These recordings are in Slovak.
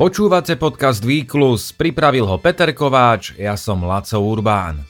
Počúvate podcast Výklus, pripravil ho Peter Kováč, ja som Laco Urbán.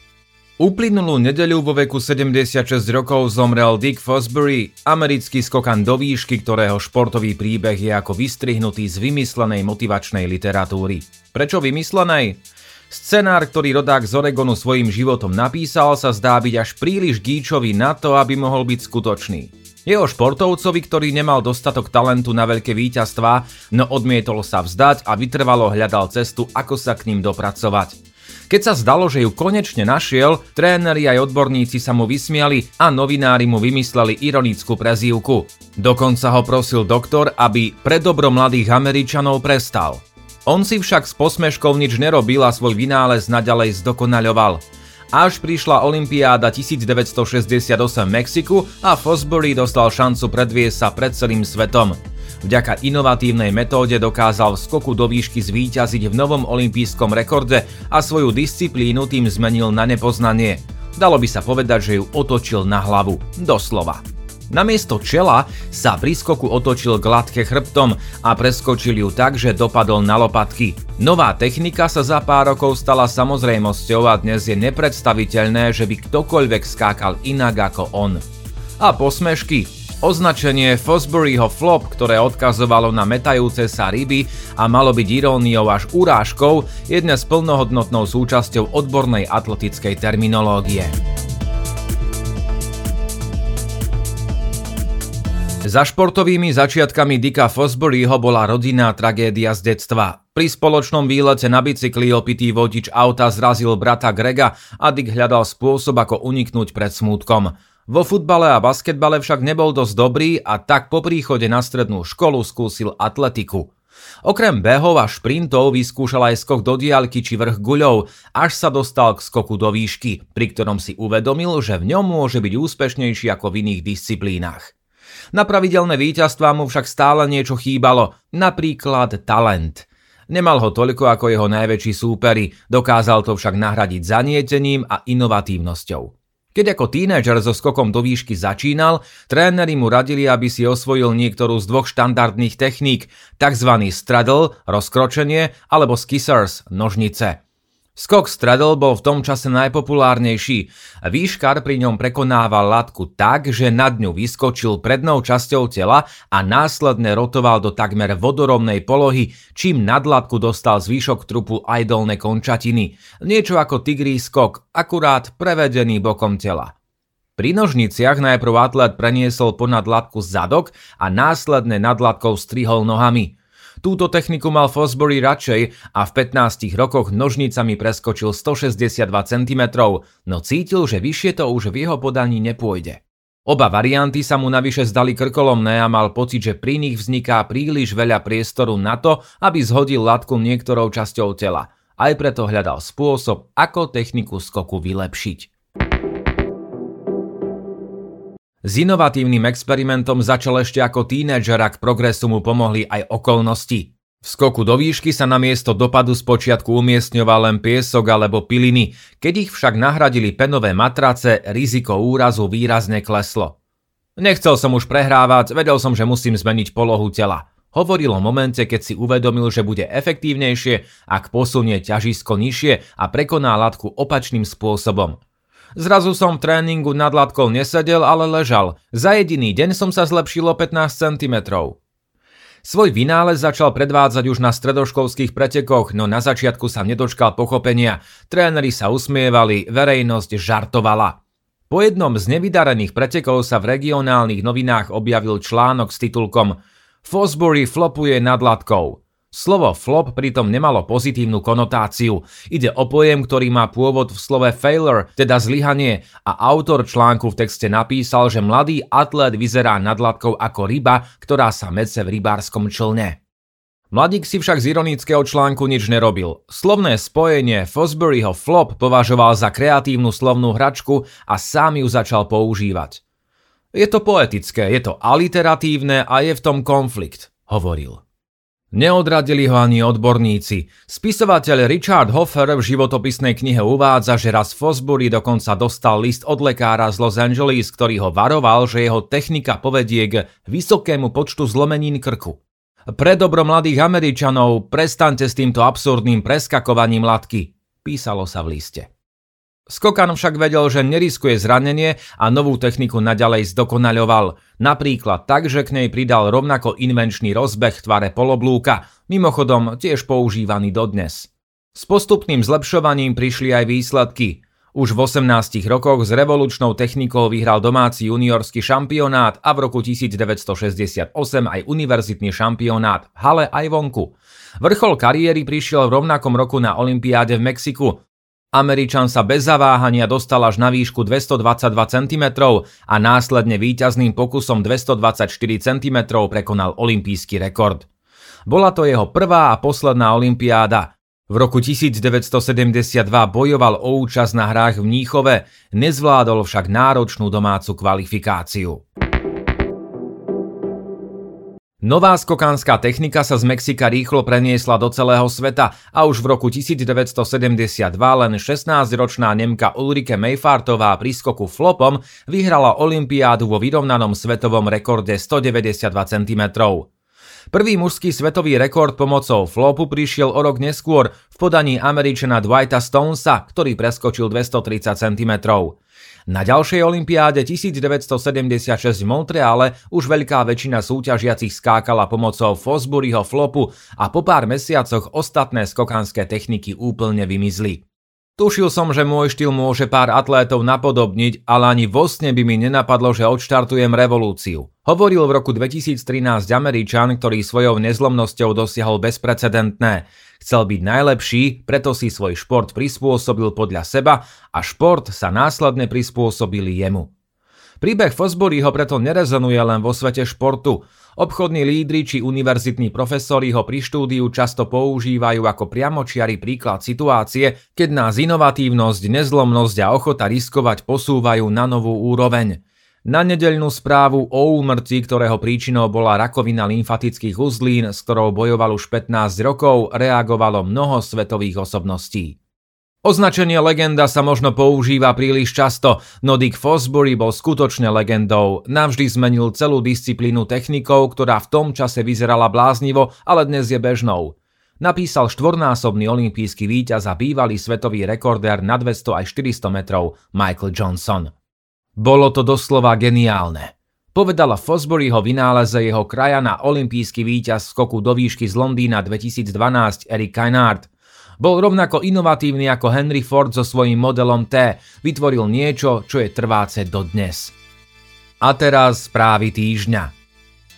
Uplynulú nedeľu vo veku 76 rokov zomrel Dick Fosbury, americký skokan do výšky, ktorého športový príbeh je ako vystrihnutý z vymyslenej motivačnej literatúry. Prečo vymyslenej? Scenár, ktorý rodák z Oregonu svojim životom napísal, sa zdá byť až príliš gíčový na to, aby mohol byť skutočný. Jeho športovcovi, ktorý nemal dostatok talentu na veľké víťazstvá, no odmietol sa vzdať a vytrvalo hľadal cestu, ako sa k ním dopracovať. Keď sa zdalo, že ju konečne našiel, tréneri aj odborníci sa mu vysmiali a novinári mu vymysleli ironickú prezývku. Dokonca ho prosil doktor, aby pre dobro mladých Američanov prestal. On si však s posmeškou nič nerobil a svoj vynález naďalej zdokonaľoval až prišla Olympiáda 1968 v Mexiku a Fosbury dostal šancu predviesť sa pred celým svetom. Vďaka inovatívnej metóde dokázal v skoku do výšky zvíťaziť v novom olympijskom rekorde a svoju disciplínu tým zmenil na nepoznanie. Dalo by sa povedať, že ju otočil na hlavu. Doslova. Namiesto čela sa pri skoku otočil gladke chrbtom a preskočil ju tak, že dopadol na lopatky. Nová technika sa za pár rokov stala samozrejmosťou a dnes je nepredstaviteľné, že by ktokoľvek skákal inak ako on. A posmešky. Označenie Fosburyho flop, ktoré odkazovalo na metajúce sa ryby a malo byť iróniou až urážkou, je dnes plnohodnotnou súčasťou odbornej atletickej terminológie. Za športovými začiatkami Dicka Fosburyho bola rodinná tragédia z detstva. Pri spoločnom výlete na bicykli opitý vodič auta zrazil brata Grega a Dick hľadal spôsob, ako uniknúť pred smútkom. Vo futbale a basketbale však nebol dosť dobrý a tak po príchode na strednú školu skúsil atletiku. Okrem behov a šprintov vyskúšal aj skok do diaľky či vrch guľov, až sa dostal k skoku do výšky, pri ktorom si uvedomil, že v ňom môže byť úspešnejší ako v iných disciplínach. Na pravidelné víťazstvá mu však stále niečo chýbalo, napríklad talent. Nemal ho toľko ako jeho najväčší súperi, dokázal to však nahradiť zanietením a inovatívnosťou. Keď ako tínedžer so skokom do výšky začínal, tréneri mu radili, aby si osvojil niektorú z dvoch štandardných techník, tzv. straddle, rozkročenie, alebo skissers, nožnice. Skok straddle bol v tom čase najpopulárnejší. Výškar pri ňom prekonával latku tak, že nad ňu vyskočil prednou časťou tela a následne rotoval do takmer vodorovnej polohy, čím nad latku dostal zvýšok trupu aj dolné končatiny. Niečo ako tigrý skok, akurát prevedený bokom tela. Pri nožniciach najprv atlet preniesol ponad latku zadok a následne nad latkou strihol nohami – Túto techniku mal Fosbury radšej a v 15 rokoch nožnicami preskočil 162 cm, no cítil, že vyššie to už v jeho podaní nepôjde. Oba varianty sa mu navyše zdali krkolomné a mal pocit, že pri nich vzniká príliš veľa priestoru na to, aby zhodil latku niektorou časťou tela. Aj preto hľadal spôsob, ako techniku skoku vylepšiť. S inovatívnym experimentom začal ešte ako tínedžer a k progresu mu pomohli aj okolnosti. V skoku do výšky sa na miesto dopadu spočiatku umiestňoval len piesok alebo piliny, keď ich však nahradili penové matrace, riziko úrazu výrazne kleslo. Nechcel som už prehrávať, vedel som, že musím zmeniť polohu tela. Hovoril o momente, keď si uvedomil, že bude efektívnejšie, ak posunie ťažisko nižšie a prekoná latku opačným spôsobom. Zrazu som tréningu nad latkou nesedel, ale ležal. Za jediný deň som sa zlepšil o 15 cm. Svoj vynález začal predvádzať už na stredoškolských pretekoch, no na začiatku sa nedočkal pochopenia. Tréneri sa usmievali, verejnosť žartovala. Po jednom z nevydarených pretekov sa v regionálnych novinách objavil článok s titulkom Fosbury flopuje nad latkou. Slovo flop pritom nemalo pozitívnu konotáciu. Ide o pojem, ktorý má pôvod v slove failure, teda zlyhanie a autor článku v texte napísal, že mladý atlét vyzerá nad latkou ako ryba, ktorá sa mece v rybárskom člne. Mladík si však z ironického článku nič nerobil. Slovné spojenie Fosburyho flop považoval za kreatívnu slovnú hračku a sám ju začal používať. Je to poetické, je to aliteratívne a je v tom konflikt, hovoril. Neodradili ho ani odborníci. Spisovateľ Richard Hoffer v životopisnej knihe uvádza, že raz Fosbury dokonca dostal list od lekára z Los Angeles, ktorý ho varoval, že jeho technika povedie k vysokému počtu zlomenín krku. Pre dobro mladých Američanov prestaňte s týmto absurdným preskakovaním latky, písalo sa v liste. Skokan však vedel, že neriskuje zranenie a novú techniku naďalej zdokonaľoval. Napríklad tak, že k nej pridal rovnako invenčný rozbeh tvare poloblúka, mimochodom tiež používaný dodnes. S postupným zlepšovaním prišli aj výsledky. Už v 18 rokoch s revolučnou technikou vyhral domáci juniorský šampionát a v roku 1968 aj univerzitný šampionát v hale aj vonku. Vrchol kariéry prišiel v rovnakom roku na Olympiáde v Mexiku, Američan sa bez zaváhania dostal až na výšku 222 cm a následne víťazným pokusom 224 cm prekonal olimpijský rekord. Bola to jeho prvá a posledná olympiáda. V roku 1972 bojoval o účasť na hrách v Mníchove, nezvládol však náročnú domácu kvalifikáciu. Nová skokánska technika sa z Mexika rýchlo preniesla do celého sveta a už v roku 1972 len 16-ročná Nemka Ulrike Mayfartová pri skoku flopom vyhrala olympiádu vo vyrovnanom svetovom rekorde 192 cm. Prvý mužský svetový rekord pomocou flopu prišiel o rok neskôr v podaní Američana Dwighta Stonesa, ktorý preskočil 230 cm. Na ďalšej olympiáde 1976 v Montreale už veľká väčšina súťažiacich skákala pomocou Fosburyho flopu a po pár mesiacoch ostatné skokanské techniky úplne vymizli. Tušil som, že môj štýl môže pár atlétov napodobniť, ale ani vo sne by mi nenapadlo, že odštartujem revolúciu. Hovoril v roku 2013 Američan, ktorý svojou nezlomnosťou dosiahol bezprecedentné. Chcel byť najlepší, preto si svoj šport prispôsobil podľa seba a šport sa následne prispôsobili jemu. Príbeh Fosburyho preto nerezonuje len vo svete športu. Obchodní lídri či univerzitní profesori ho pri štúdiu často používajú ako priamočiary príklad situácie, keď nás inovatívnosť, nezlomnosť a ochota riskovať posúvajú na novú úroveň. Na nedeľnú správu o úmrtí, ktorého príčinou bola rakovina lymfatických uzlín, s ktorou bojoval už 15 rokov, reagovalo mnoho svetových osobností. Označenie legenda sa možno používa príliš často, no Dick Fosbury bol skutočne legendou. Navždy zmenil celú disciplínu technikou, ktorá v tom čase vyzerala bláznivo, ale dnes je bežnou. Napísal štvornásobný olimpijský víťaz a bývalý svetový rekordér na 200 aj 400 metrov Michael Johnson. Bolo to doslova geniálne. Povedala Fosburyho vynáleze jeho krajana olimpijský víťaz skoku do výšky z Londýna 2012 Eric Kynard – bol rovnako inovatívny ako Henry Ford so svojím modelom T, vytvoril niečo, čo je trváce dodnes. A teraz správy týždňa.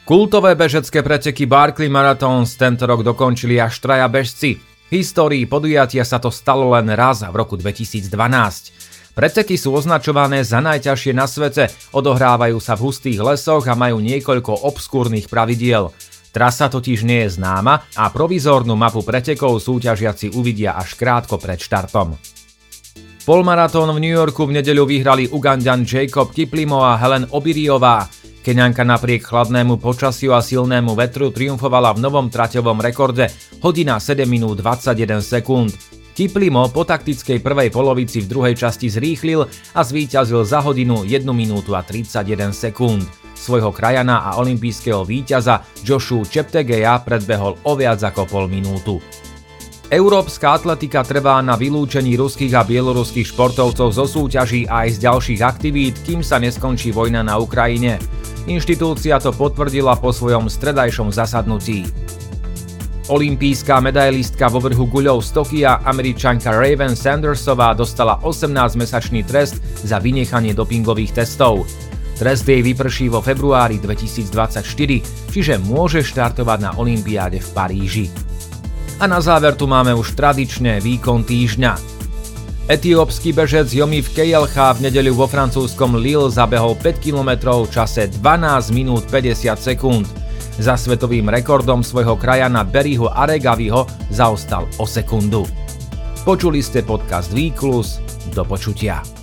Kultové bežecké preteky Barkley Marathons tento rok dokončili až traja bežci. Histórii podujatia sa to stalo len raz v roku 2012. Preteky sú označované za najťažšie na svete, odohrávajú sa v hustých lesoch a majú niekoľko obskúrnych pravidiel. Trasa totiž nie je známa a provizórnu mapu pretekov súťažiaci uvidia až krátko pred štartom. Polmaratón v New Yorku v nedeľu vyhrali Ugandan Jacob Kiplimo a Helen Obiriová. Keňanka napriek chladnému počasiu a silnému vetru triumfovala v novom traťovom rekorde hodina 7 minút 21 sekúnd. Kiplimo po taktickej prvej polovici v druhej časti zrýchlil a zvíťazil za hodinu 1 minútu a 31 sekúnd. Svojho krajana a olympijského víťaza Joshu Cheptegeja predbehol o viac ako pol minútu. Európska atletika trvá na vylúčení ruských a bieloruských športovcov zo súťaží a aj z ďalších aktivít, kým sa neskončí vojna na Ukrajine. Inštitúcia to potvrdila po svojom stredajšom zasadnutí. Olympijská medailistka vo vrhu guľov z Tokia, američanka Raven Sandersová dostala 18-mesačný trest za vynechanie dopingových testov. Trest jej vyprší vo februári 2024, čiže môže štartovať na Olympiáde v Paríži. A na záver tu máme už tradične výkon týždňa. Etiópsky bežec Jomif Kejelcha v nedeľu vo francúzskom Lille zabehol 5 km v čase 12 minút 50 sekúnd. Za svetovým rekordom svojho krajana Beriho Aregaviho zaostal o sekundu. Počuli ste podcast Výklus, do počutia.